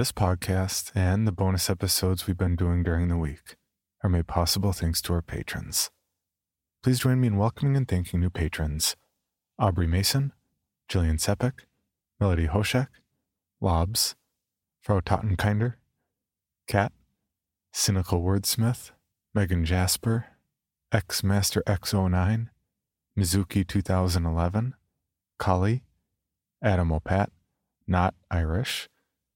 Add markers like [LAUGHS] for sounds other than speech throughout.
This podcast and the bonus episodes we've been doing during the week are made possible thanks to our patrons. Please join me in welcoming and thanking new patrons Aubrey Mason, Jillian Sepik, Melody Hoshek, Lobs, Frau Tottenkinder, Kat, Cynical Wordsmith, Megan Jasper, X Master X09, Mizuki 2011, Kali, Adam Opat, Not Irish,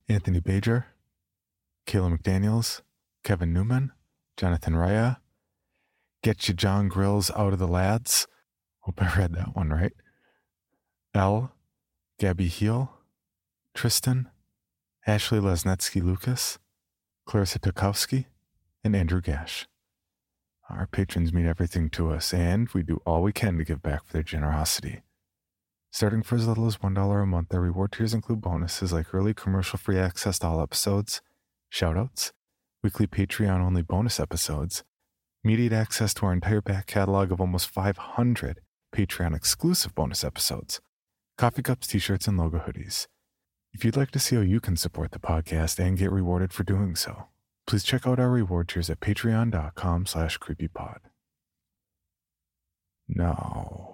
Anthony Bajer, Kayla McDaniels, Kevin Newman, Jonathan Raya, Get You John Grills Out of the Lads. Hope I read that one right. L, Gabby Heel, Tristan, Ashley Lesnetsky Lucas, Clarissa Tukowski, and Andrew Gash. Our patrons mean everything to us, and we do all we can to give back for their generosity. Starting for as little as $1 a month, their reward tiers include bonuses like early commercial free access to all episodes, shoutouts, weekly Patreon only bonus episodes, immediate access to our entire back catalog of almost 500 Patreon exclusive bonus episodes, coffee cups, t shirts, and logo hoodies. If you'd like to see how you can support the podcast and get rewarded for doing so, please check out our reward tiers at patreon.com slash creepypod. Now,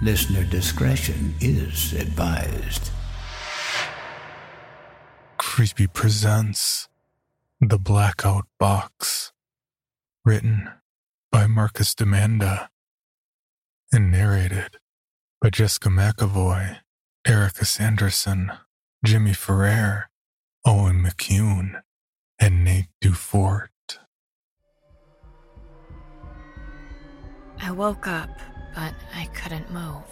Listener discretion is advised. Creepy presents The Blackout Box, written by Marcus Demanda and narrated by Jessica McEvoy, Erika Sanderson, Jimmy Ferrer, Owen McCuen, and Nate Dufort. I woke up, but I couldn't move.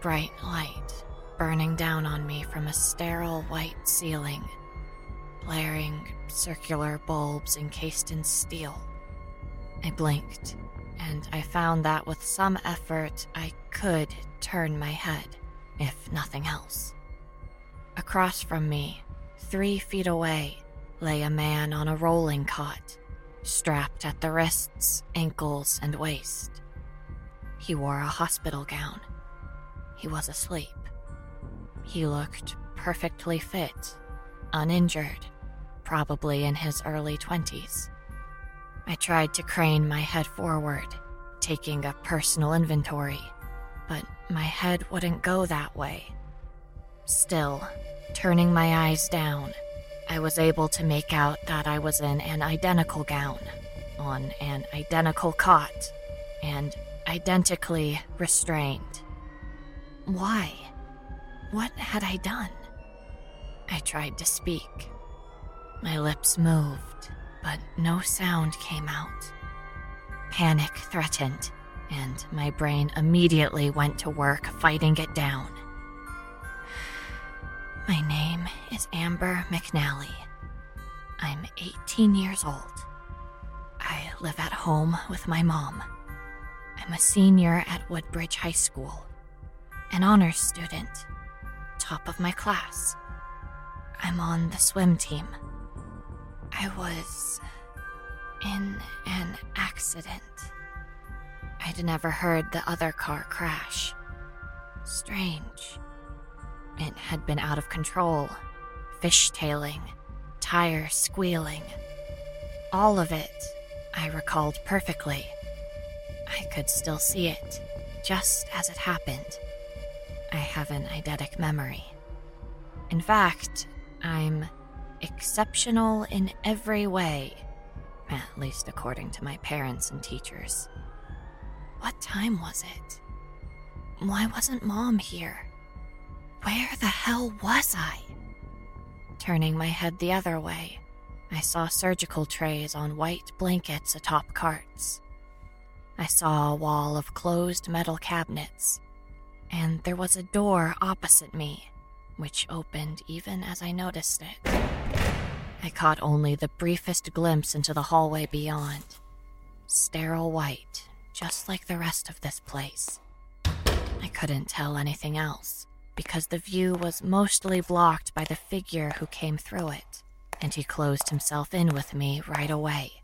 Bright light burning down on me from a sterile white ceiling, blaring circular bulbs encased in steel. I blinked, and I found that with some effort I could turn my head, if nothing else. Across from me, three feet away, lay a man on a rolling cot, strapped at the wrists, ankles, and waist. He wore a hospital gown. He was asleep. He looked perfectly fit, uninjured, probably in his early 20s. I tried to crane my head forward, taking a personal inventory, but my head wouldn't go that way. Still, turning my eyes down, I was able to make out that I was in an identical gown, on an identical cot, and identically restrained. Why? What had I done? I tried to speak. My lips moved, but no sound came out. Panic threatened, and my brain immediately went to work fighting it down. My name is Amber McNally. I'm 18 years old. I live at home with my mom. I'm a senior at Woodbridge High School, an honors student, top of my class. I'm on the swim team. I was in an accident. I'd never heard the other car crash. Strange. It had been out of control, fishtailing, tires squealing. All of it I recalled perfectly. I could still see it, just as it happened. I have an eidetic memory. In fact, I'm exceptional in every way, at least according to my parents and teachers. What time was it? Why wasn't Mom here? Where the hell was I? Turning my head the other way, I saw surgical trays on white blankets atop carts. I saw a wall of closed metal cabinets, and there was a door opposite me, which opened even as I noticed it. I caught only the briefest glimpse into the hallway beyond. Sterile white, just like the rest of this place. I couldn't tell anything else because the view was mostly blocked by the figure who came through it, and he closed himself in with me right away.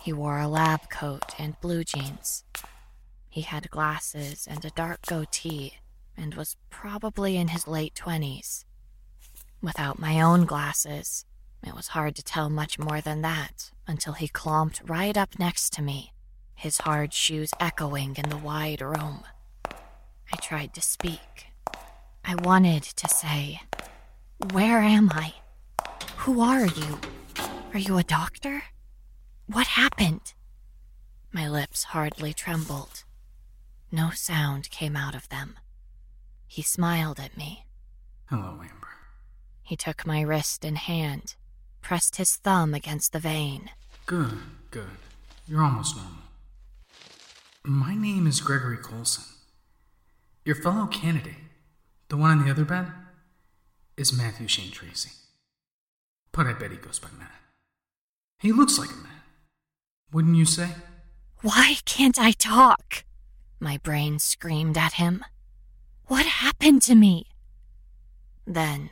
He wore a lab coat and blue jeans. He had glasses and a dark goatee, and was probably in his late twenties. Without my own glasses, it was hard to tell much more than that until he clomped right up next to me, his hard shoes echoing in the wide room. I tried to speak, I wanted to say, Where am I? Who are you? Are you a doctor? What happened? My lips hardly trembled. No sound came out of them. He smiled at me. Hello, Amber. He took my wrist in hand, pressed his thumb against the vein. Good, good. You're almost normal. My name is Gregory Colson. Your fellow candidate. The one on the other bed is Matthew Shane Tracy. But I bet he goes by Matt. He looks like a man. Wouldn't you say? Why can't I talk? My brain screamed at him. What happened to me? Then,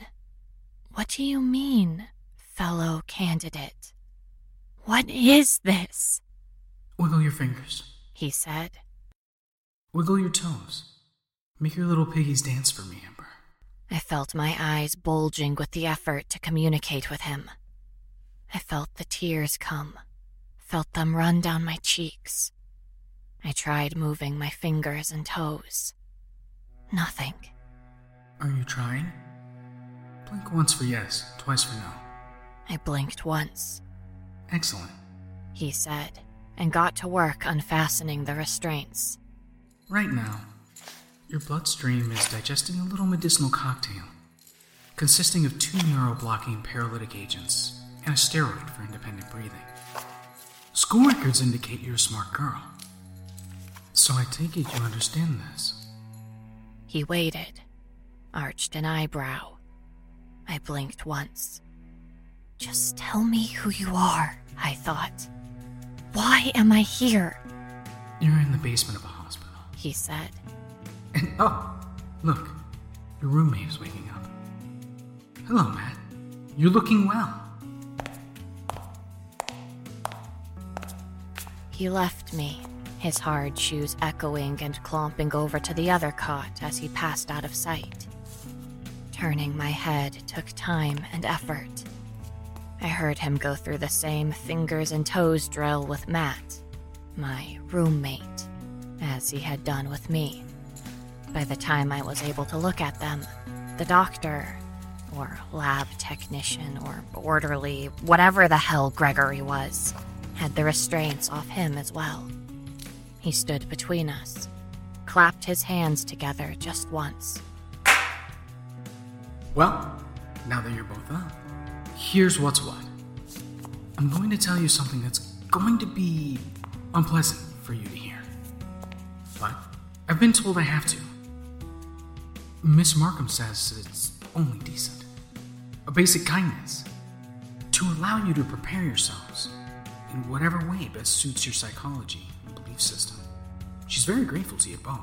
what do you mean, fellow candidate? What is this? Wiggle your fingers, he said. Wiggle your toes. Make your little piggies dance for me, Amber. I felt my eyes bulging with the effort to communicate with him. I felt the tears come, felt them run down my cheeks. I tried moving my fingers and toes. Nothing. Are you trying? Blink once for yes, twice for no. I blinked once. Excellent, he said, and got to work unfastening the restraints. Right now, your bloodstream is digesting a little medicinal cocktail consisting of two neuroblocking paralytic agents and a steroid for independent breathing. School records indicate you're a smart girl. So I take it you understand this. He waited, arched an eyebrow. I blinked once. Just tell me who you are, I thought. Why am I here? You're in the basement of a hospital, he said. And oh, look, your roommate is waking up. Hello, Matt. You're looking well. He left me, his hard shoes echoing and clomping over to the other cot as he passed out of sight. Turning my head took time and effort. I heard him go through the same fingers and toes drill with Matt, my roommate, as he had done with me. By the time I was able to look at them, the doctor, or lab technician, or orderly, whatever the hell Gregory was, had the restraints off him as well. He stood between us, clapped his hands together just once. Well, now that you're both up, here's what's what. I'm going to tell you something that's going to be unpleasant for you to hear. But I've been told I have to. Miss Markham says it's only decent. A basic kindness. To allow you to prepare yourselves in whatever way best suits your psychology and belief system. She's very grateful to you both.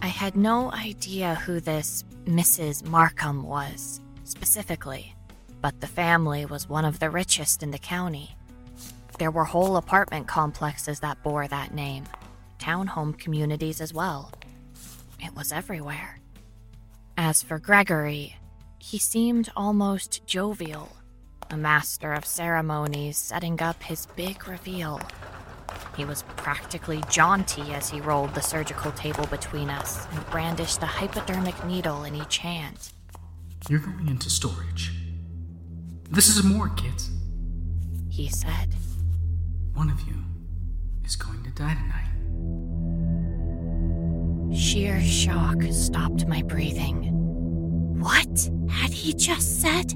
I had no idea who this Mrs. Markham was, specifically, but the family was one of the richest in the county. There were whole apartment complexes that bore that name, townhome communities as well. It was everywhere. As for Gregory, he seemed almost jovial, a master of ceremonies setting up his big reveal. He was practically jaunty as he rolled the surgical table between us and brandished a hypodermic needle in each hand. You're going into storage. This is a morgue, kids. He said, One of you is going to die tonight. Sheer shock stopped my breathing. What had he just said?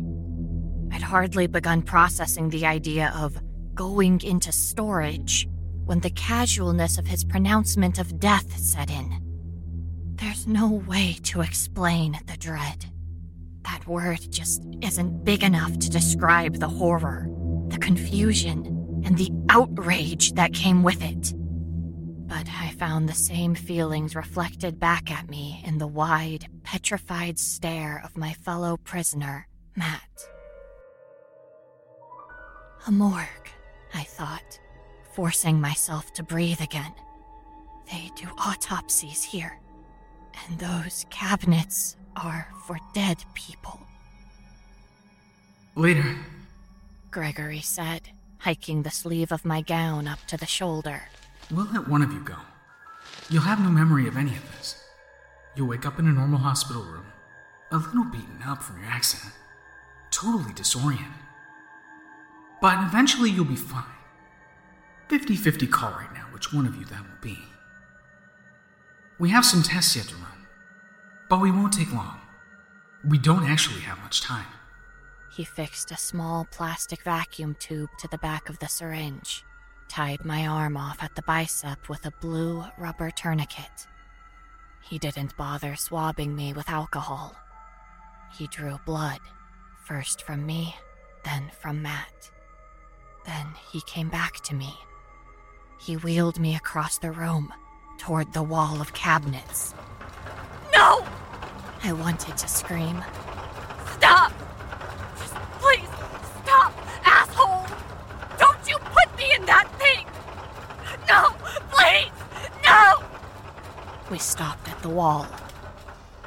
I'd hardly begun processing the idea of going into storage when the casualness of his pronouncement of death set in. There's no way to explain the dread. That word just isn't big enough to describe the horror, the confusion, and the outrage that came with it. But I found the same feelings reflected back at me in the wide, petrified stare of my fellow prisoner, Matt. A morgue, I thought, forcing myself to breathe again. They do autopsies here, and those cabinets are for dead people, Later. Gregory said, hiking the sleeve of my gown up to the shoulder. We'll let one of you go. You'll have no memory of any of this. You'll wake up in a normal hospital room, a little beaten up from your accident, totally disoriented. But eventually you'll be fine. 50 50 call right now which one of you that will be. We have some tests yet to run, but we won't take long. We don't actually have much time. He fixed a small plastic vacuum tube to the back of the syringe, tied my arm off at the bicep with a blue rubber tourniquet. He didn't bother swabbing me with alcohol. He drew blood, first from me, then from Matt. Then he came back to me. He wheeled me across the room, toward the wall of cabinets. No! I wanted to scream. Stop! Just please stop, asshole! Don't you put me in that thing! No! Please! No! We stopped at the wall.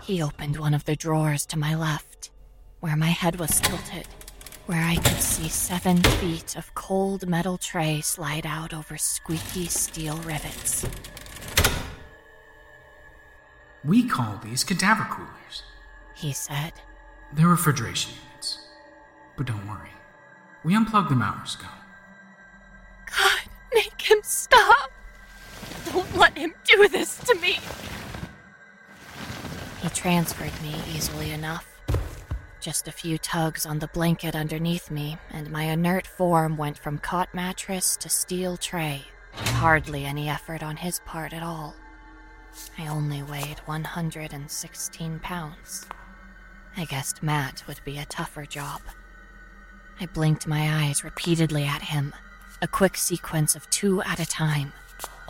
He opened one of the drawers to my left, where my head was tilted, where I could see seven feet of cold metal tray slide out over squeaky steel rivets. We call these cadaver coolers. He said, They're refrigeration units. But don't worry, we unplugged them hours ago. God, make him stop! Don't let him do this to me! He transferred me easily enough. Just a few tugs on the blanket underneath me, and my inert form went from cot mattress to steel tray. Hardly any effort on his part at all. I only weighed 116 pounds. I guessed Matt would be a tougher job. I blinked my eyes repeatedly at him, a quick sequence of two at a time,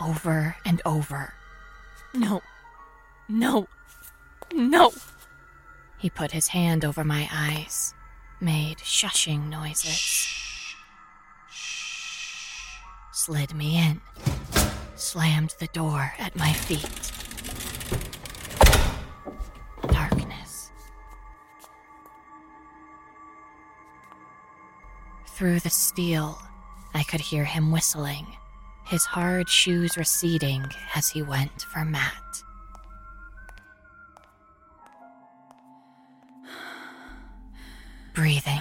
over and over. No, no, no. He put his hand over my eyes, made shushing noises. Slid me in, slammed the door at my feet. Darkness. Through the steel, I could hear him whistling, his hard shoes receding as he went for Matt. Breathing.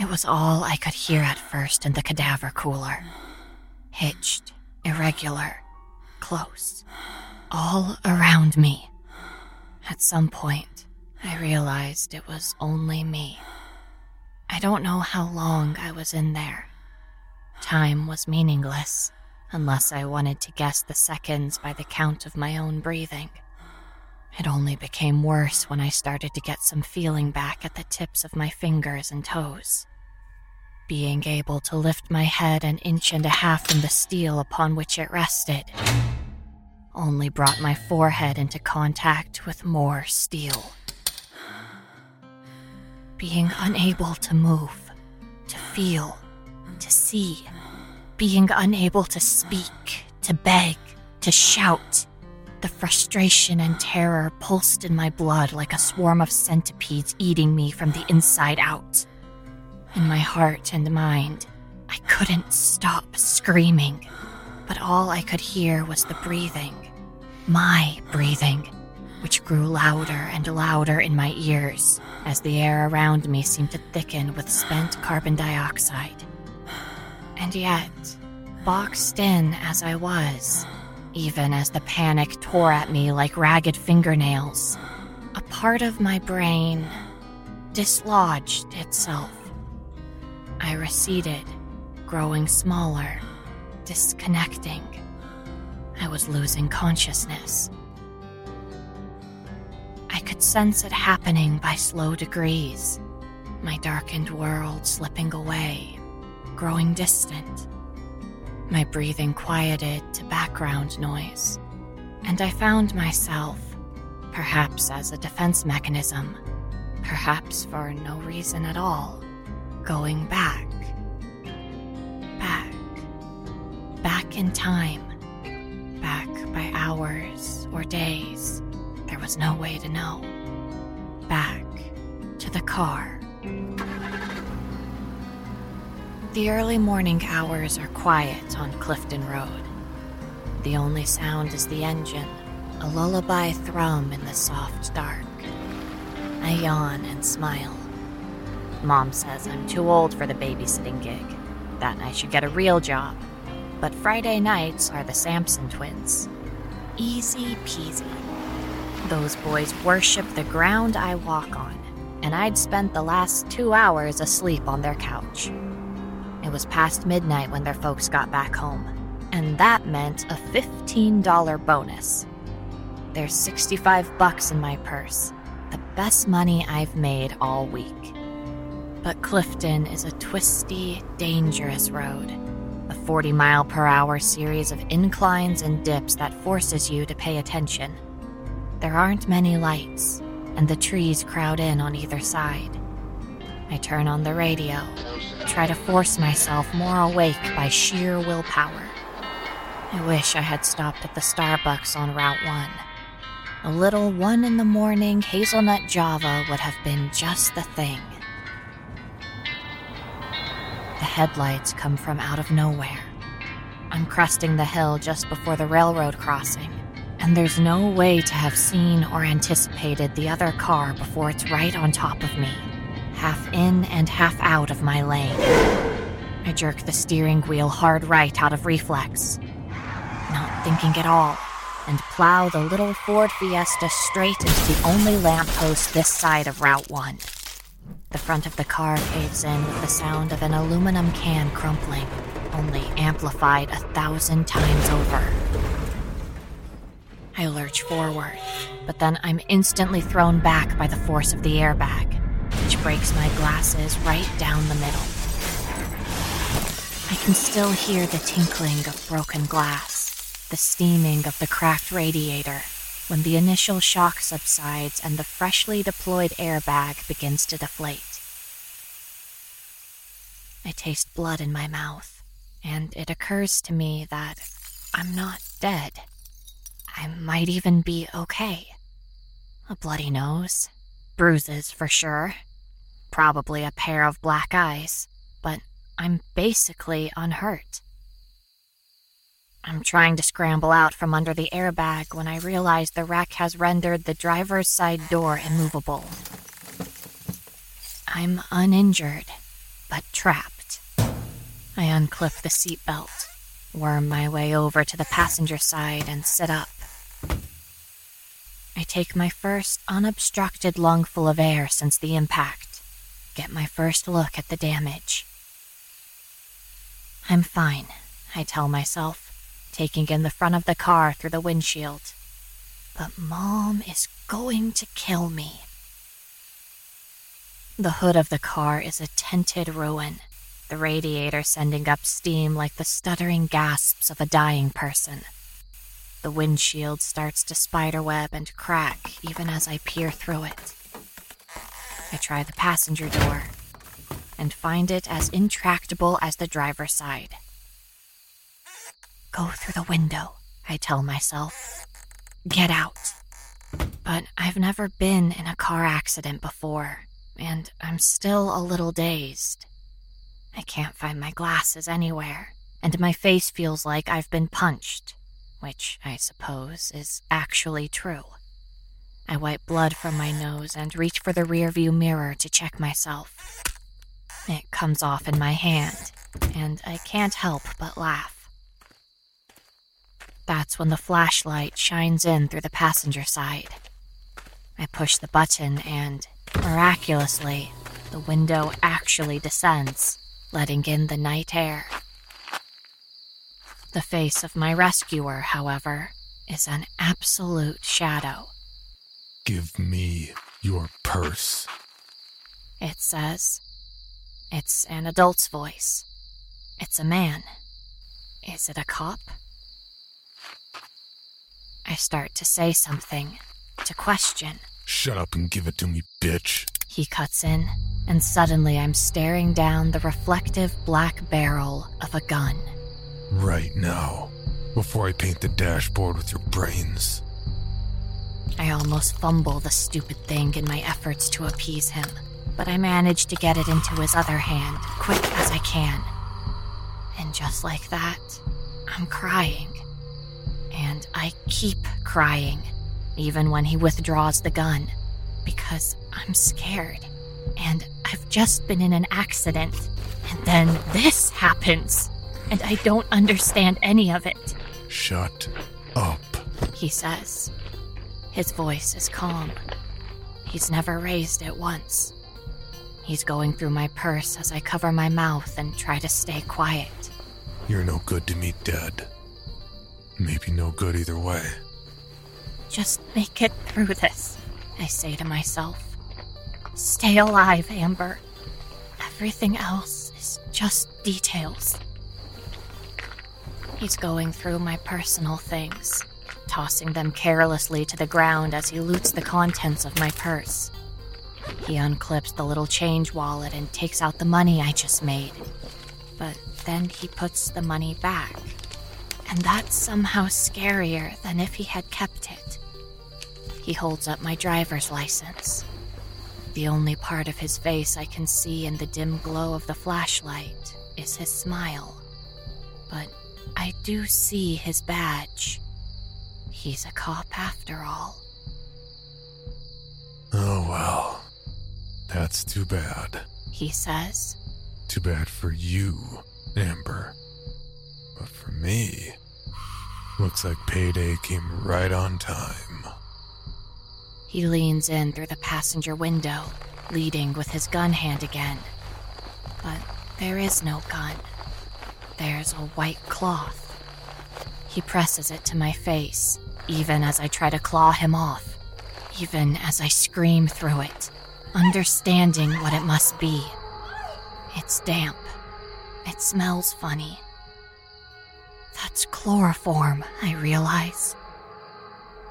It was all I could hear at first in the cadaver cooler. Hitched, irregular, close, all around me. At some point, I realized it was only me. I don't know how long I was in there. Time was meaningless, unless I wanted to guess the seconds by the count of my own breathing. It only became worse when I started to get some feeling back at the tips of my fingers and toes. Being able to lift my head an inch and a half from the steel upon which it rested only brought my forehead into contact with more steel. Being unable to move, to feel, to see, being unable to speak, to beg, to shout. The frustration and terror pulsed in my blood like a swarm of centipedes eating me from the inside out. In my heart and mind, I couldn't stop screaming, but all I could hear was the breathing. My breathing, which grew louder and louder in my ears as the air around me seemed to thicken with spent carbon dioxide. And yet, boxed in as I was, even as the panic tore at me like ragged fingernails, a part of my brain dislodged itself. I receded, growing smaller, disconnecting. I was losing consciousness. I could sense it happening by slow degrees, my darkened world slipping away, growing distant. My breathing quieted to background noise, and I found myself, perhaps as a defense mechanism, perhaps for no reason at all, going back. Back. Back in time. Back by hours or days. There was no way to know. Back to the car. The early morning hours are quiet on Clifton Road. The only sound is the engine, a lullaby thrum in the soft dark. I yawn and smile. Mom says I'm too old for the babysitting gig, that I should get a real job. But Friday nights are the Sampson twins. Easy peasy. Those boys worship the ground I walk on, and I'd spent the last two hours asleep on their couch. It was past midnight when their folks got back home, and that meant a $15 bonus. There's 65 bucks in my purse, the best money I've made all week. But Clifton is a twisty, dangerous road. A 40 mile per hour series of inclines and dips that forces you to pay attention. There aren't many lights, and the trees crowd in on either side. I turn on the radio, try to force myself more awake by sheer willpower. I wish I had stopped at the Starbucks on Route 1. A little one in the morning hazelnut java would have been just the thing. The headlights come from out of nowhere. I'm cresting the hill just before the railroad crossing, and there's no way to have seen or anticipated the other car before it's right on top of me, half in and half out of my lane. I jerk the steering wheel hard right out of reflex, not thinking at all, and plow the little Ford Fiesta straight into the only lamppost this side of Route 1. The front of the car caves in with the sound of an aluminum can crumpling, only amplified a thousand times over. I lurch forward, but then I'm instantly thrown back by the force of the airbag, breaks my glasses right down the middle. I can still hear the tinkling of broken glass, the steaming of the cracked radiator, when the initial shock subsides and the freshly deployed airbag begins to deflate. I taste blood in my mouth, and it occurs to me that I'm not dead. I might even be okay. A bloody nose, bruises for sure, probably a pair of black eyes, but I'm basically unhurt. I'm trying to scramble out from under the airbag when I realize the wreck has rendered the driver's side door immovable. I'm uninjured, but trapped. I unclip the seatbelt, worm my way over to the passenger side, and sit up. I take my first unobstructed lungful of air since the impact, get my first look at the damage. I'm fine, I tell myself, taking in the front of the car through the windshield. But Mom is going to kill me. The hood of the car is a tinted ruin, the radiator sending up steam like the stuttering gasps of a dying person. The windshield starts to spiderweb and crack even as I peer through it. I try the passenger door and find it as intractable as the driver's side. Go through the window, I tell myself. Get out. But I've never been in a car accident before, and I'm still a little dazed. I can't find my glasses anywhere, and my face feels like I've been punched, which I suppose is actually true. I wipe blood from my nose and reach for the rearview mirror to check myself. It comes off in my hand, and I can't help but laugh. That's when the flashlight shines in through the passenger side. I push the button, and miraculously, the window actually descends, letting in the night air. The face of my rescuer, however, is an absolute shadow. Give me your purse. It says. It's an adult's voice. It's a man. Is it a cop? I start to say something, to question. Shut up and give it to me, bitch. He cuts in, and suddenly I'm staring down the reflective black barrel of a gun. Right now, before I paint the dashboard with your brains. I almost fumble the stupid thing in my efforts to appease him, but I manage to get it into his other hand, quick as I can. And just like that, I'm crying. And I keep crying, even when he withdraws the gun, because I'm scared. And I've just been in an accident, and then this happens, and I don't understand any of it, Shut up. he says. His voice is calm. He's never raised it once. He's going through my purse as I cover my mouth and try to stay quiet. You're no good to me, Dad. Maybe no good either way. Just make it through this, I say to myself. Stay alive, Amber. Everything else is just details. He's going through my personal things, tossing them carelessly to the ground as he loots the contents of my purse. He unclips the little change wallet and takes out the money I just made. But then he puts the money back. And that's somehow scarier than if he had kept it. He holds up my driver's license. The only part of his face I can see in the dim glow of the flashlight is his smile. But I do see his badge. He's a cop after all. Oh well. That's too bad. He says. Too bad for you, Amber. But for me, looks like payday came right on time. He leans in through the passenger window, leading with his gun hand again. But there is no gun. There's a white cloth. He presses it to my face, even as I try to claw him off, even as I scream through it, understanding what it must be. It's damp. It smells funny. That's chloroform, I realize.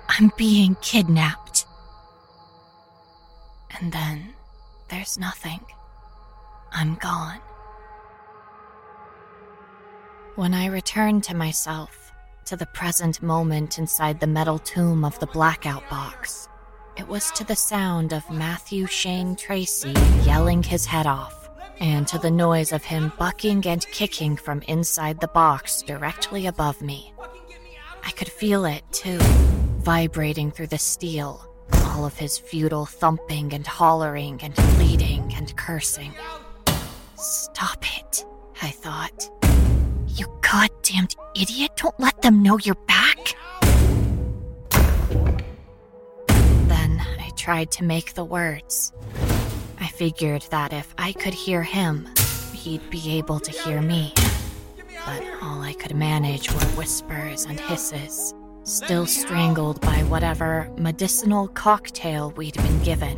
I'm being kidnapped. And then there's nothing. I'm gone. When I return to myself, to the present moment inside the metal tomb of the blackout box, it was to the sound of Matthew Shane Tracy yelling his head off, and to the noise of him bucking and kicking from inside the box directly above me. I could feel it, too, vibrating through the steel, all of his futile thumping and hollering and pleading and cursing. Stop it, I thought. Goddamned idiot, don't let them know you're back. Then I tried to make the words. I figured that if I could hear him, he'd be able to hear me. But all I could manage were whispers and hisses, still strangled by whatever medicinal cocktail we'd been given.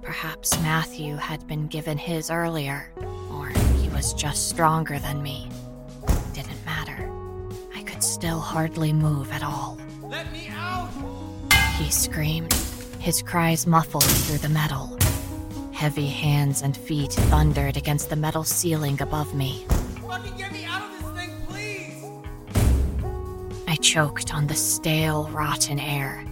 Perhaps Matthew had been given his earlier, or he was just stronger than me. Still hardly move at all. Let me out! He screamed, his cries muffled through the metal. Heavy hands and feet thundered against the metal ceiling above me. Fucking get me out of this thing, please! I choked on the stale, rotten air.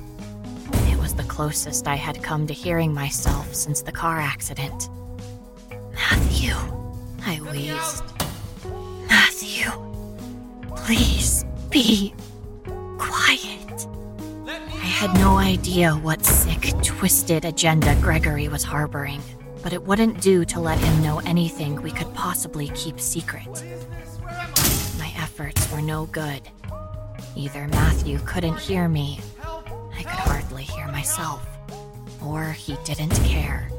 It was the closest I had come to hearing myself since the car accident. Matthew, I wheezed. Matthew, please be quiet. I had no idea what sick, twisted agenda Gregory was harboring, but it wouldn't do to let him know anything we could possibly keep secret. My efforts were no good. Either Matthew couldn't hear me, I could hardly hear myself, or he didn't care.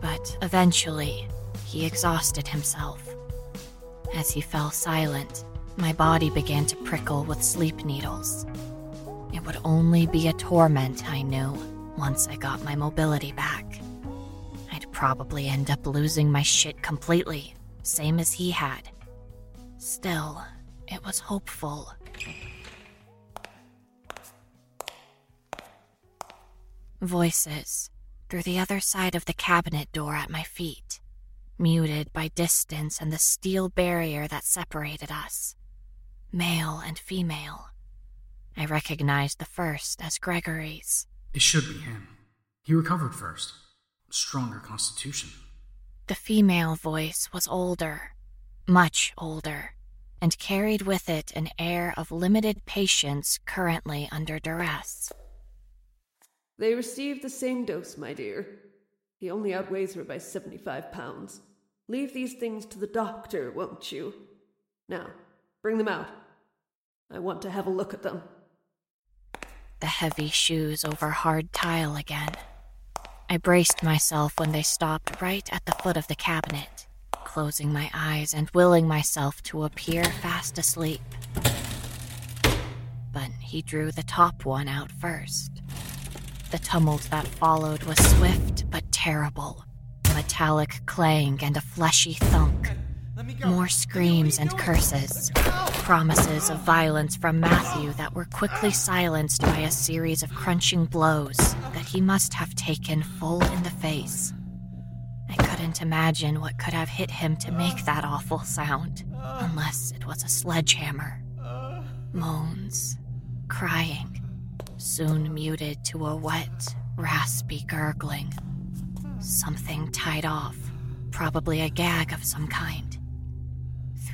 But eventually, he exhausted himself. As he fell silent, my body began to prickle with sleep needles. It would only be a torment, I knew, once I got my mobility back. I'd probably end up losing my shit completely, same as he had. Still, it was hopeful. Voices through the other side of the cabinet door at my feet, muted by distance and the steel barrier that separated us. Male and female. I recognized the first as Gregory's. It should be him. He recovered first. Stronger constitution. The female voice was older, much older, and carried with it an air of limited patience currently under duress. They received the same dose, my dear. He only outweighs her by 75 pounds. Leave these things to the doctor, won't you? Now, bring them out. I want to have a look at them. the heavy shoes over hard tile again. I braced myself when they stopped right at the foot of the cabinet, closing my eyes and willing myself to appear fast asleep. But he drew the top one out first. The tumult that followed was swift but terrible. Metallic clang and a fleshy thunk. More screams and curses. Promises of violence from Matthew that were quickly silenced by a series of crunching blows that he must have taken full in the face. I couldn't imagine what could have hit him to make that awful sound, unless it was a sledgehammer. Moans, crying, soon muted to a wet, raspy gurgling. Something tied off, probably a gag of some kind.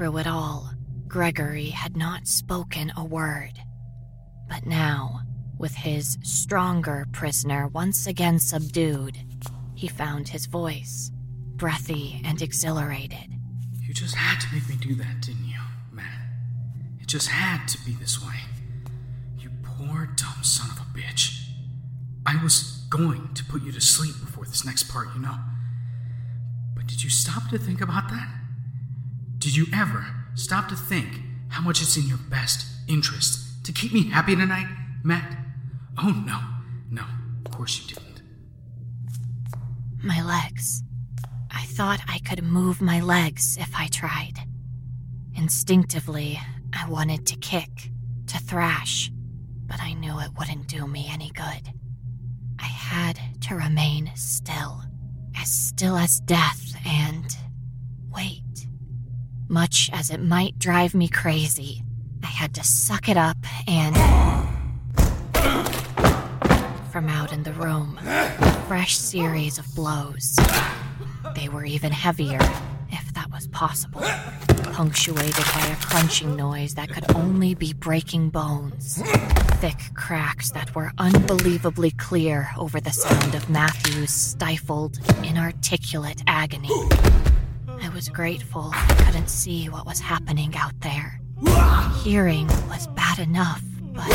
Through it all, Gregory had not spoken a word. But now, with his stronger prisoner once again subdued, he found his voice, breathy and exhilarated. You just had to make me do that, didn't you, Matt? It just had to be this way. You poor dumb son of a bitch. I was going to put you to sleep before this next part, you know. But did you stop to think about that? Did you ever stop to think how much it's in your best interest to keep me happy tonight, Matt? Oh, no, no, of course you didn't. My legs. I thought I could move my legs if I tried. Instinctively, I wanted to kick, to thrash, but I knew it wouldn't do me any good. I had to remain still, as still as death, and wait. Much as it might drive me crazy, I had to suck it up and. From out in the room, a fresh series of blows. They were even heavier, if that was possible, punctuated by a crunching noise that could only be breaking bones. Thick cracks that were unbelievably clear over the sound of Matthew's stifled, inarticulate agony. Was grateful I couldn't see what was happening out there. Hearing was bad enough, but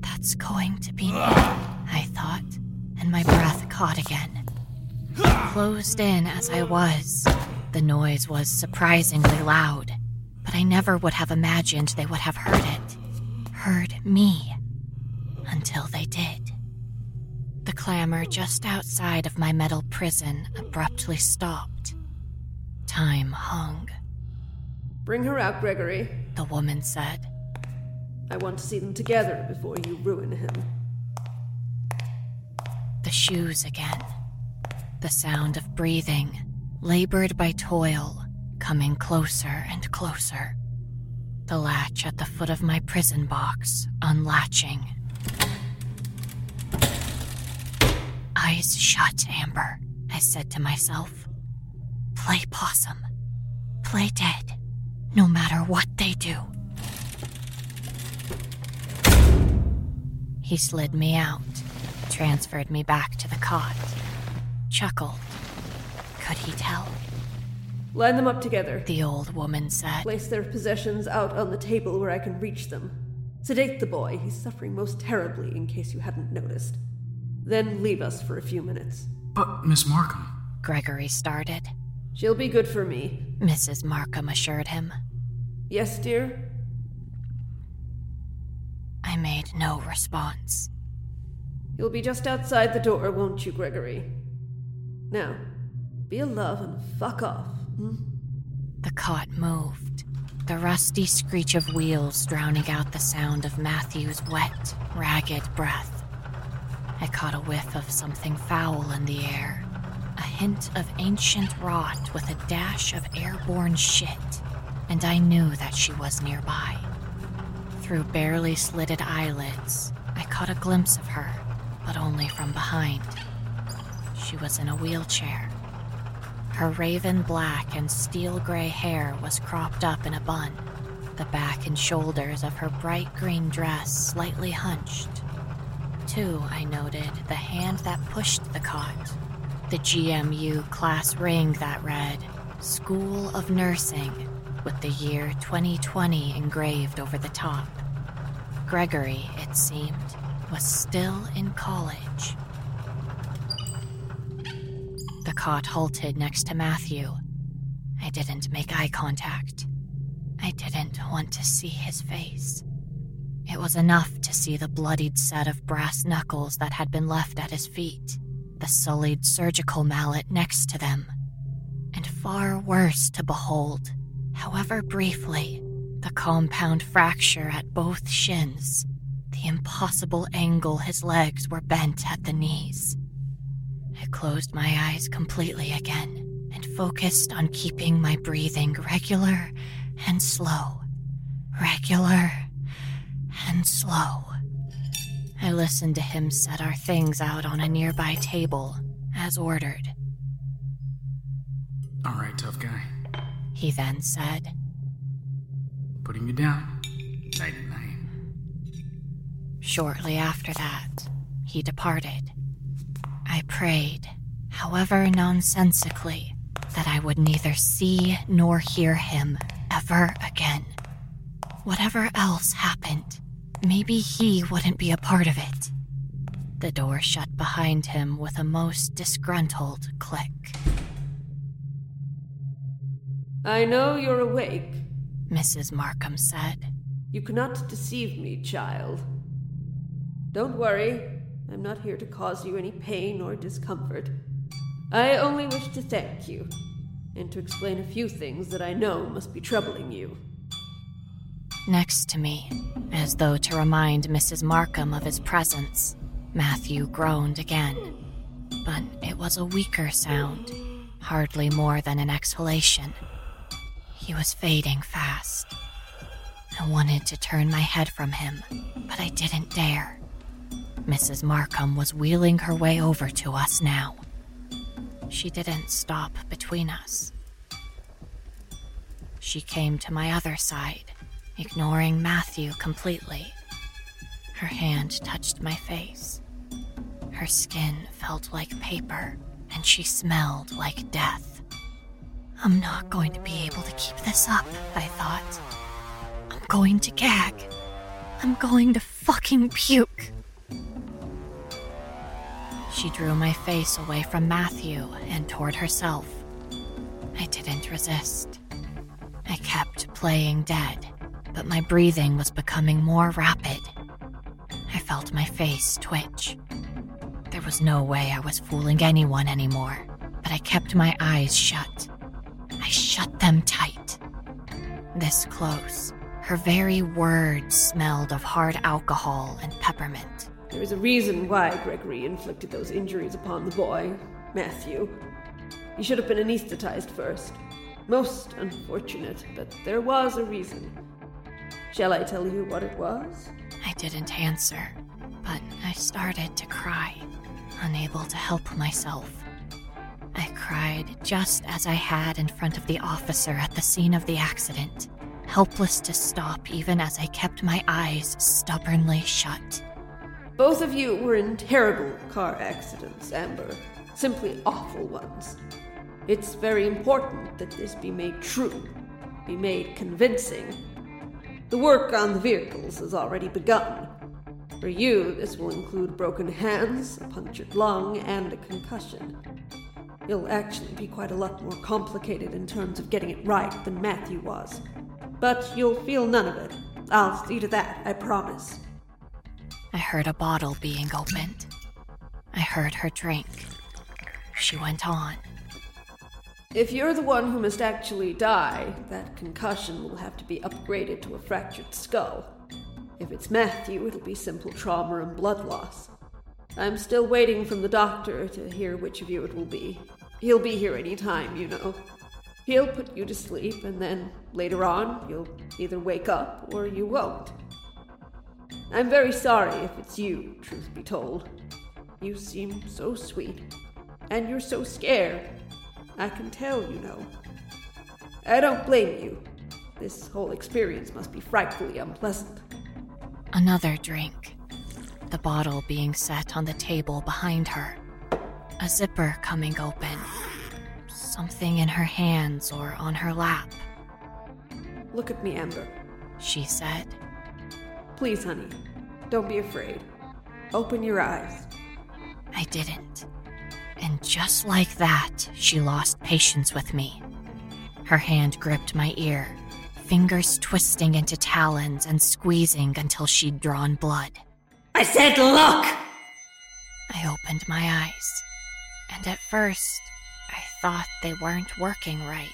that's going to be me, I thought, and my breath caught again. Closed in as I was, the noise was surprisingly loud, but I never would have imagined they would have heard it. Heard me. Until they did. The clamor just outside of my metal prison abruptly stopped. Time hung, Bring her out, Gregory. the woman said. I want to see them together before you ruin him. The shoes again. The sound of breathing, labored by toil, coming closer and closer. The latch at the foot of my prison box unlatching. Eyes shut, Amber, I said to myself. Play possum. Play dead, no matter what they do. He slid me out, transferred me back to the cot, chuckled. Could he tell? Line them up together. The old woman said. Place their possessions out on the table where I can reach them. Sedate the boy. He's suffering most terribly, in case you hadn't noticed. Then leave us for a few minutes. But, Miss Markham, Gregory started. She'll be good for me. Mrs. Markham assured him. Yes, dear? I made no response. You'll be just outside the door, won't you, Gregory? Now, be a love and fuck off. Hmm? The cot moved, the rusty screech of wheels drowning out the sound of Matthew's wet, ragged breath. I caught a whiff of something foul in the air, a hint of ancient rot with a dash of airborne shit, and I knew that she was nearby. Through barely slitted eyelids, I caught a glimpse of her, but only from behind. She was in a wheelchair. Her raven black and steel gray hair was cropped up in a bun, the back and shoulders of her bright green dress slightly hunched. Too, I noted the hand that pushed the cot, the GMU class ring that read School of Nursing with the year 2020 engraved over the top. Gregory, it seemed, was still in college. The cot halted next to Matthew. I didn't make eye contact. I didn't want to see his face. It was enough to see the bloodied set of brass knuckles that had been left at his feet, the sullied surgical mallet next to them, and far worse to behold, however briefly, the compound fracture at both shins, the impossible angle his legs were bent at the knees. I closed my eyes completely again and focused on keeping my breathing regular and slow. Regular and slow. I listened to him set our things out on a nearby table, as ordered. all right, tough guy. He then said, Putting you down. Night night. Shortly after that, he departed. I prayed, however nonsensically, that I would neither see nor hear him ever again. Whatever else happened, maybe he wouldn't be a part of it. The door shut behind him with a most disgruntled click. I know you're awake. Mrs. Markham said. You cannot deceive me, child. Don't worry, I'm not here to cause you any pain or discomfort. I only wish to thank you, and to explain a few things that I know must be troubling you. Next to me, as though to remind Mrs. Markham of his presence, Matthew groaned again. But it was a weaker sound, hardly more than an exhalation. He was fading fast. I wanted to turn my head from him, but I didn't dare. Mrs. Markham was wheeling her way over to us now. She didn't stop between us. She came to my other side, ignoring Matthew completely. Her hand touched my face. Her skin felt like paper, and she smelled like death. I'm not going to be able to keep this up, I thought. I'm going to gag. I'm going to fucking puke. She drew my face away from Matthew and toward herself. I didn't resist. I kept playing dead, but my breathing was becoming more rapid. I felt my face twitch. There was no way I was fooling anyone anymore, but I kept my eyes shut. I shut them tight. This close, her very words smelled of hard alcohol and peppermint. There is a reason why Gregory inflicted those injuries upon the boy, Matthew. He should have been anesthetized first. Most unfortunate, but there was a reason. Shall I tell you what it was? I didn't answer, but I started to cry, unable to help myself. I cried just as I had in front of the officer at the scene of the accident, helpless to stop even as I kept my eyes stubbornly shut. Both of you were in terrible car accidents, Amber. Simply awful ones. It's very important that this be made true, be made convincing. The work on the vehicles has already begun. For you, this will include broken hands, a punctured lung, and a concussion. It'll actually be quite a lot more complicated in terms of getting it right than Matthew was. But you'll feel none of it. I'll see to that, I promise. I heard a bottle being opened. I heard her drink. She went on. If you're the one who must actually die, that concussion will have to be upgraded to a fractured skull. If it's Matthew, it'll be simple trauma and blood loss. I'm still waiting from the doctor to hear which of you it will be. He'll be here any time, you know. He'll put you to sleep, and then later on, you'll either wake up or you won't. I'm very sorry if it's you, truth be told. You seem so sweet, and you're so scared. I can tell, you know. I don't blame you. This whole experience must be frightfully unpleasant. Another drink. The bottle being set on the table behind her. A zipper coming open. Something in her hands or on her lap. Look at me, Amber. She said. Please, honey, don't be afraid. Open your eyes. I didn't. And just like that, she lost patience with me. Her hand gripped my ear, fingers twisting into talons and squeezing until she'd drawn blood. I said, look! I opened my eyes, and at first, I thought they weren't working right.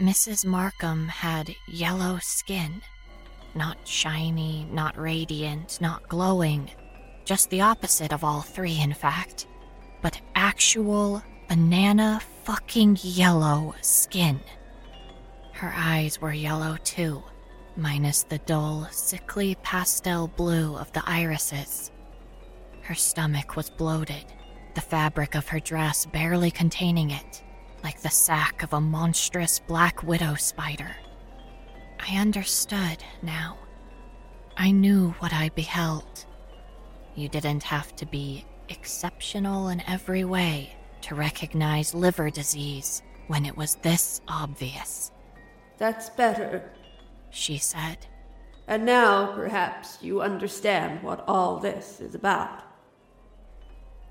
Mrs. Markham had yellow skin. Not shiny, not radiant, not glowing. Just the opposite of all three, in fact. But actual banana fucking yellow skin. Her eyes were yellow too, minus the dull, sickly pastel blue of the irises. Her stomach was bloated, the fabric of her dress barely containing it, like the sack of a monstrous black widow spider. I understood now. I knew what I beheld. You didn't have to be exceptional in every way to recognize liver disease when it was this obvious, That's better. she said. And now, perhaps, you understand what all this is about.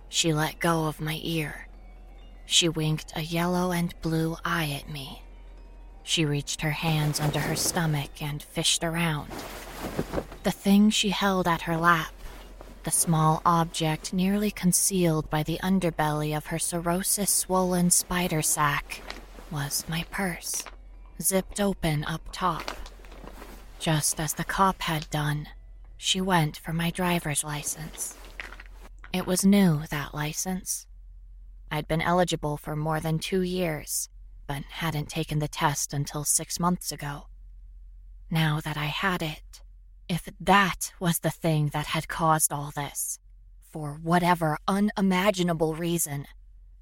She let go of my ear. She winked a yellow and blue eye at me. She reached her hands under her stomach and fished around. The thing she held at her lap, the small object nearly concealed by the underbelly of her cirrhosis swollen spider sack, was my purse, zipped open up top. Just as the cop had done, she went for my driver's license. It was new, that license. I'd been eligible for more than two years, but hadn't taken the test until six months ago. Now that I had it, if that was the thing that had caused all this, for whatever unimaginable reason,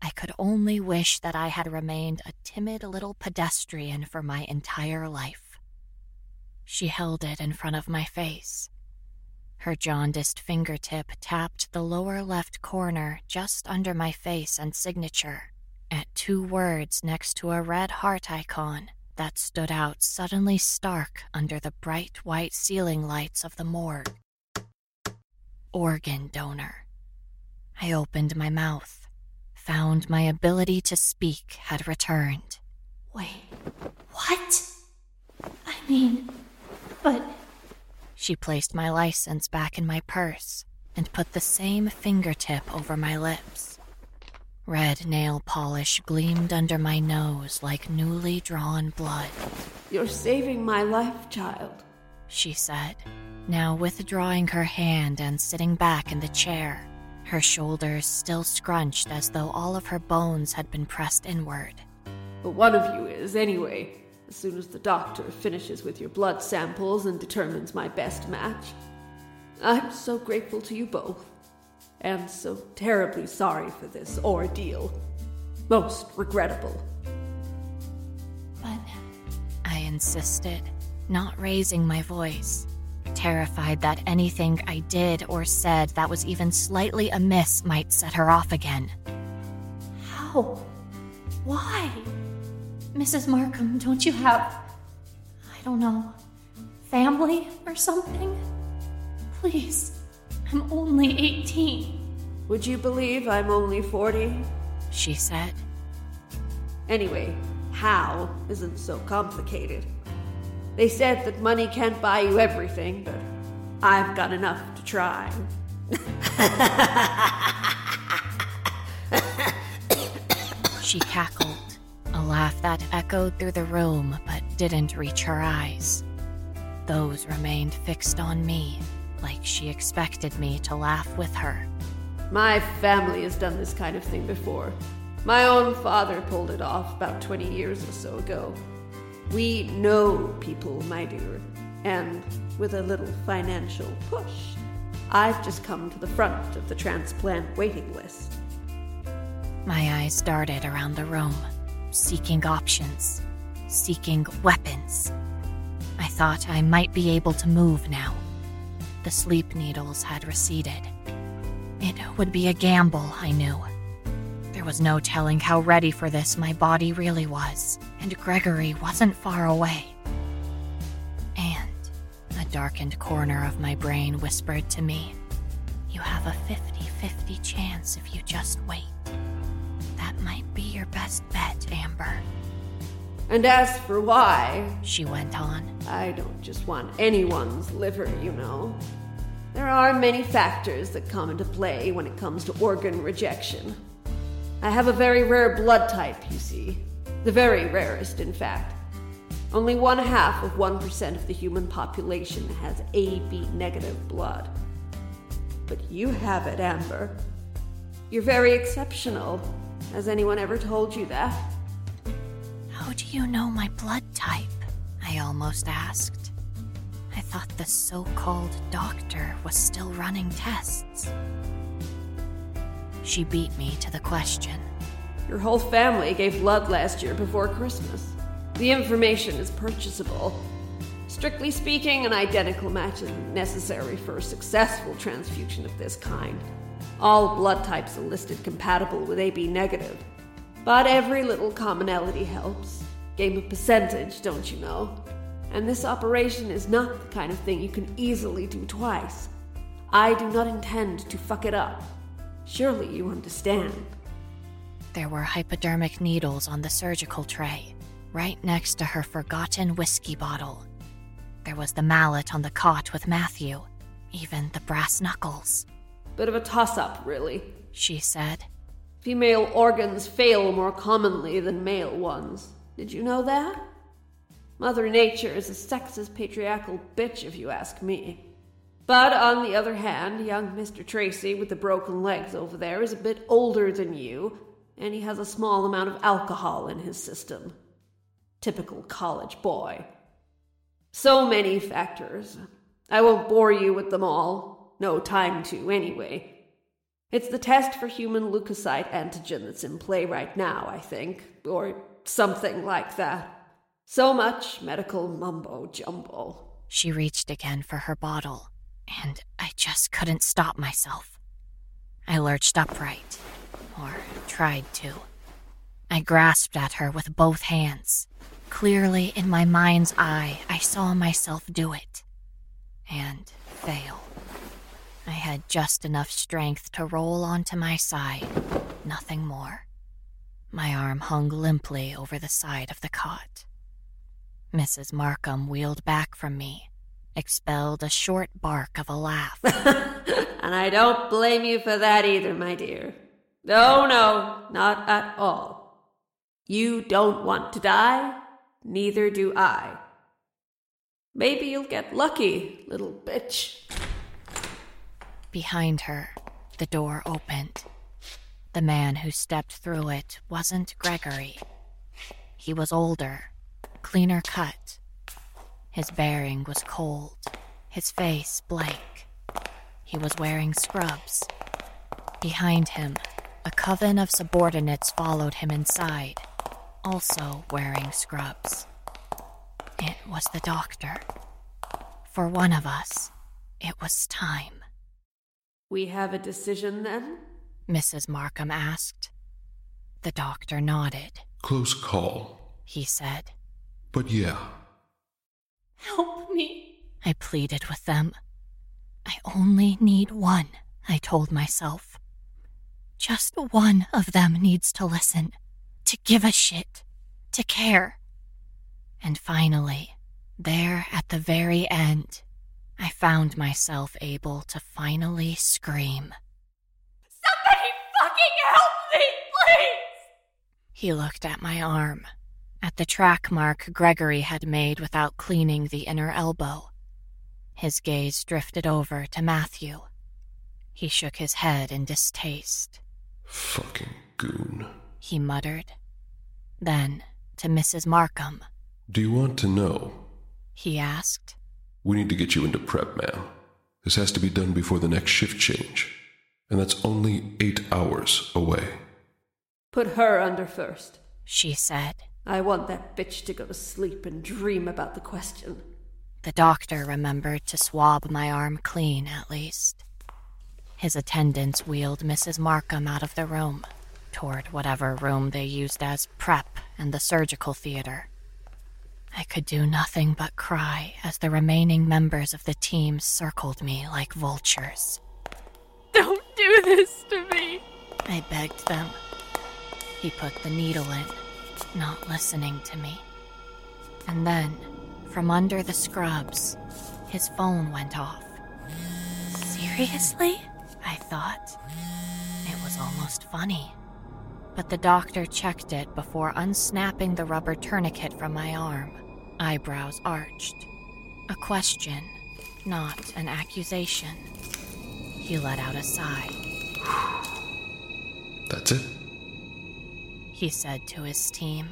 I could only wish that I had remained a timid little pedestrian for my entire life. She held it in front of my face. Her jaundiced fingertip tapped the lower left corner just under my face and signature, at two words next to a red heart icon that stood out suddenly stark under the bright white ceiling lights of the morgue. Organ donor. I opened my mouth, found my ability to speak had returned. Wait, what? I mean, but. She placed my license back in my purse and put the same fingertip over my lips. Red nail polish gleamed under my nose like newly drawn blood. You're saving my life, child. She said, now withdrawing her hand and sitting back in the chair, her shoulders still scrunched as though all of her bones had been pressed inward. But one of you is, anyway, as soon as the doctor finishes with your blood samples and determines my best match. I'm so grateful to you both, and so terribly sorry for this ordeal. Most regrettable. But. I insisted, not raising my voice, terrified that anything I did or said that was even slightly amiss might set her off again. How? Why? Mrs. Markham, don't you have. I don't know. family or something? Please. I'm only 18. Would you believe I'm only 40? She said. Anyway, how isn't so complicated. They said that money can't buy you everything, but I've got enough to try. [LAUGHS] She cackled, a laugh that echoed through the room but didn't reach her eyes. Those remained fixed on me, like she expected me to laugh with her. My family has done this kind of thing before. My own father pulled it off about 20 years or so ago. We know people, my dear, and with a little financial push, I've just come to the front of the transplant waiting list. My eyes darted around the room, seeking options, seeking weapons. I thought I might be able to move now. The sleep needles had receded. It would be a gamble, I knew. There was no telling how ready for this my body really was, and Gregory wasn't far away. And a darkened corner of my brain whispered to me, You have a 50 50 chance if you just wait. That might be your best bet, Amber. And as for why, She went on. I don't just want anyone's liver, you know. There are many factors that come into play when it comes to organ rejection. I have a very rare blood type, you see. The very rarest, in fact. Only one half of 1% of the human population has AB negative blood. But you have it, Amber. You're very exceptional. Has anyone ever told you that? How do you know my blood type? I almost asked. I thought the so called doctor was still running tests. She beat me to the question. Your whole family gave blood last year before Christmas. The information is purchasable. Strictly speaking, an identical match is necessary for a successful transfusion of this kind. All blood types are listed compatible with AB negative. But every little commonality helps. Game of percentage, don't you know? And this operation is not the kind of thing you can easily do twice. I do not intend to fuck it up. Surely you understand. There were hypodermic needles on the surgical tray, right next to her forgotten whiskey bottle. There was the mallet on the cot with Matthew, even the brass knuckles. Bit of a toss up, really. She said. Female organs fail more commonly than male ones. Did you know that? Mother Nature is a sexist patriarchal bitch, if you ask me. But on the other hand, young Mr. Tracy with the broken legs over there is a bit older than you, and he has a small amount of alcohol in his system. Typical college boy. So many factors. I won't bore you with them all. No time to, anyway. It's the test for human leukocyte antigen that's in play right now, I think, or something like that. So much medical mumbo jumbo. She reached again for her bottle, and I just couldn't stop myself. I lurched upright, or tried to. I grasped at her with both hands. Clearly, in my mind's eye, I saw myself do it. And fail. I had just enough strength to roll onto my side, nothing more. My arm hung limply over the side of the cot. Mrs. Markham wheeled back from me, expelled a short bark of a laugh. [LAUGHS] and I don't blame you for that either, my dear. No, no, not at all. You don't want to die, neither do I. Maybe you'll get lucky, little bitch. Behind her, the door opened. The man who stepped through it wasn't Gregory. He was older, cleaner cut. His bearing was cold, his face blank. He was wearing scrubs. Behind him, a coven of subordinates followed him inside, also wearing scrubs. It was the doctor. For one of us, it was time. We have a decision then? Mrs. Markham asked. The doctor nodded. Close call, He said. but yeah. Help me. I pleaded with them. I only need one, I told myself. Just one of them needs to listen, to give a shit, to care. And finally, there at the very end, I found myself able to finally scream. Somebody fucking help me, please! He looked at my arm, at the track mark Gregory had made without cleaning the inner elbow. His gaze drifted over to Matthew. He shook his head in distaste. Fucking goon. He muttered. Then, to Mrs. Markham, Do you want to know? he asked. We need to get you into prep, ma'am. This has to be done before the next shift change. And that's only eight hours away. Put her under first. She said. I want that bitch to go to sleep and dream about the question. The doctor remembered to swab my arm clean, at least. His attendants wheeled Mrs. Markham out of the room, toward whatever room they used as prep and the surgical theater. I could do nothing but cry as the remaining members of the team circled me like vultures. Don't do this to me. I begged them. He put the needle in, not listening to me. And then, from under the scrubs, his phone went off. Seriously? I thought. It was almost funny. But the doctor checked it before unsnapping the rubber tourniquet from my arm, eyebrows arched. A question, not an accusation. He let out a sigh. That's it? he said to his team,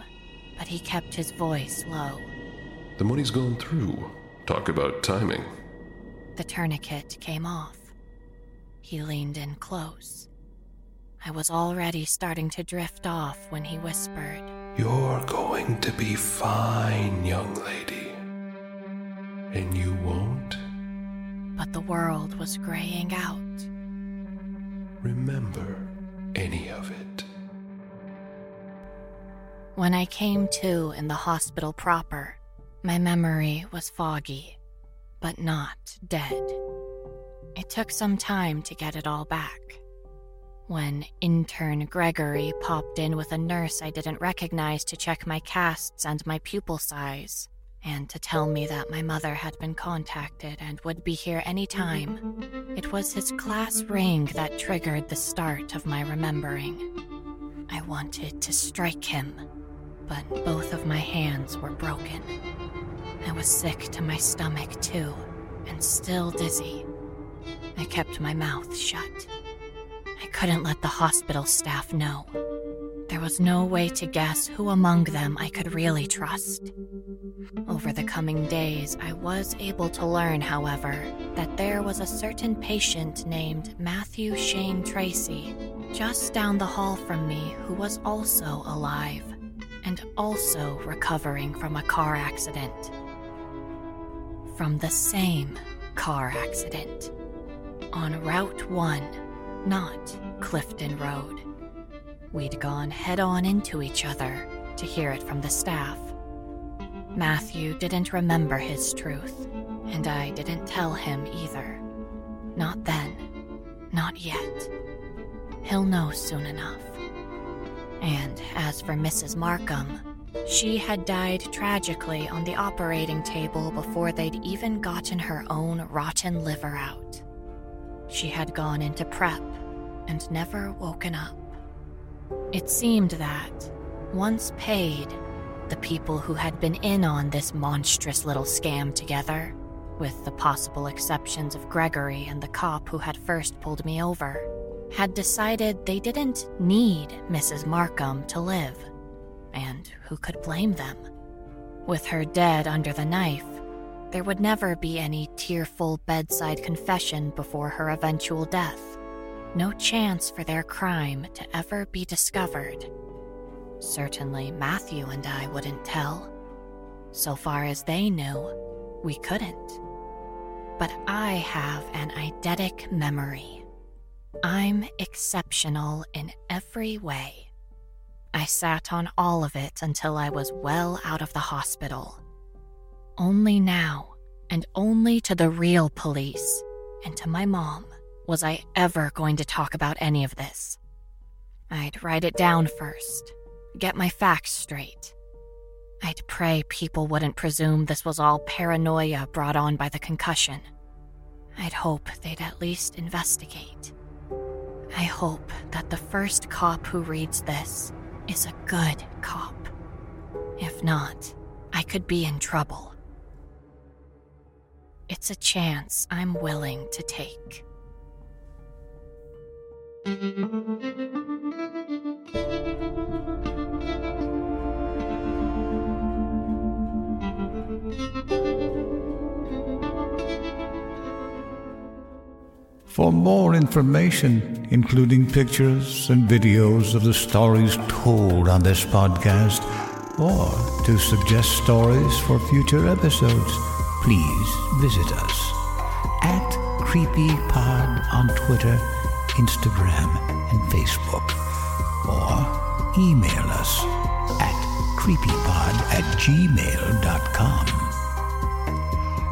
but he kept his voice low. The money's gone through. Talk about timing. The tourniquet came off. He leaned in close. I was already starting to drift off when he whispered, You're going to be fine, young lady. And you won't but the world was graying out. remember any of it. When I came to in the hospital proper, my memory was foggy, but not dead. It took some time to get it all back. When intern Gregory popped in with a nurse I didn't recognize to check my casts and my pupil size, and to tell me that my mother had been contacted and would be here any time, it was his class ring that triggered the start of my remembering. I wanted to strike him, but both of my hands were broken. I was sick to my stomach, too, and still dizzy. I kept my mouth shut. I couldn't let the hospital staff know. There was no way to guess who among them I could really trust. Over the coming days, I was able to learn, however, that there was a certain patient named Matthew Shane Tracy just down the hall from me who was also alive and also recovering from a car accident. From the same car accident. On Route 1, not Clifton Road. we'd gone head on into each other to hear it from the staff. Matthew didn't remember his truth, and I didn't tell him either. Not then. Not yet. He'll know soon enough. And as for Mrs. Markham, she had died tragically on the operating table before they'd even gotten her own rotten liver out. She had gone into prep and never woken up. It seemed that, once paid, the people who had been in on this monstrous little scam together, with the possible exceptions of Gregory and the cop who had first pulled me over, had decided they didn't need Mrs. Markham to live. And who could blame them? With her dead under the knife, there would never be any tearful bedside confession before her eventual death. No chance for their crime to ever be discovered. Certainly, Matthew and I wouldn't tell. So far as they knew, we couldn't. But I have an eidetic memory. I'm exceptional in every way. I sat on all of it until I was well out of the hospital. Only now, and only to the real police, and to my mom, was I ever going to talk about any of this. I'd write it down first, get my facts straight. I'd pray people wouldn't presume this was all paranoia brought on by the concussion. I'd hope they'd at least investigate. I hope that the first cop who reads this is a good cop. If not, I could be in trouble. It's a chance I'm willing to take. For more information, including pictures and videos of the stories told on this podcast, or to suggest stories for future episodes, please visit us at CreepyPod on Twitter, Instagram, and Facebook, or email us at creepypod at gmail.com.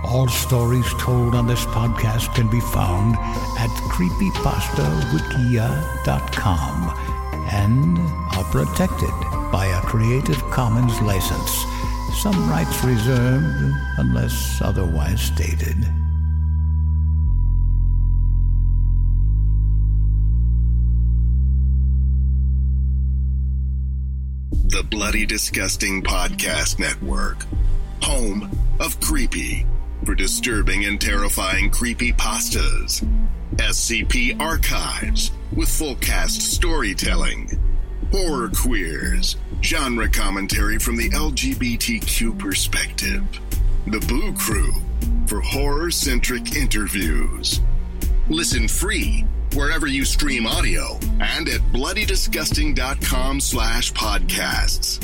All stories told on this podcast can be found at creepypastawikia.com and are protected by a Creative Commons license. Some rights reserved unless otherwise stated. The Bloody Disgusting Podcast Network, home of Creepy, for disturbing and terrifying creepy pastas. SCP Archives, with full cast storytelling. Horror Queers, genre commentary from the LGBTQ perspective. The Boo Crew, for horror centric interviews. Listen free wherever you stream audio and at bloodydisgusting.com slash podcasts.